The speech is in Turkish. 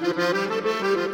Müzik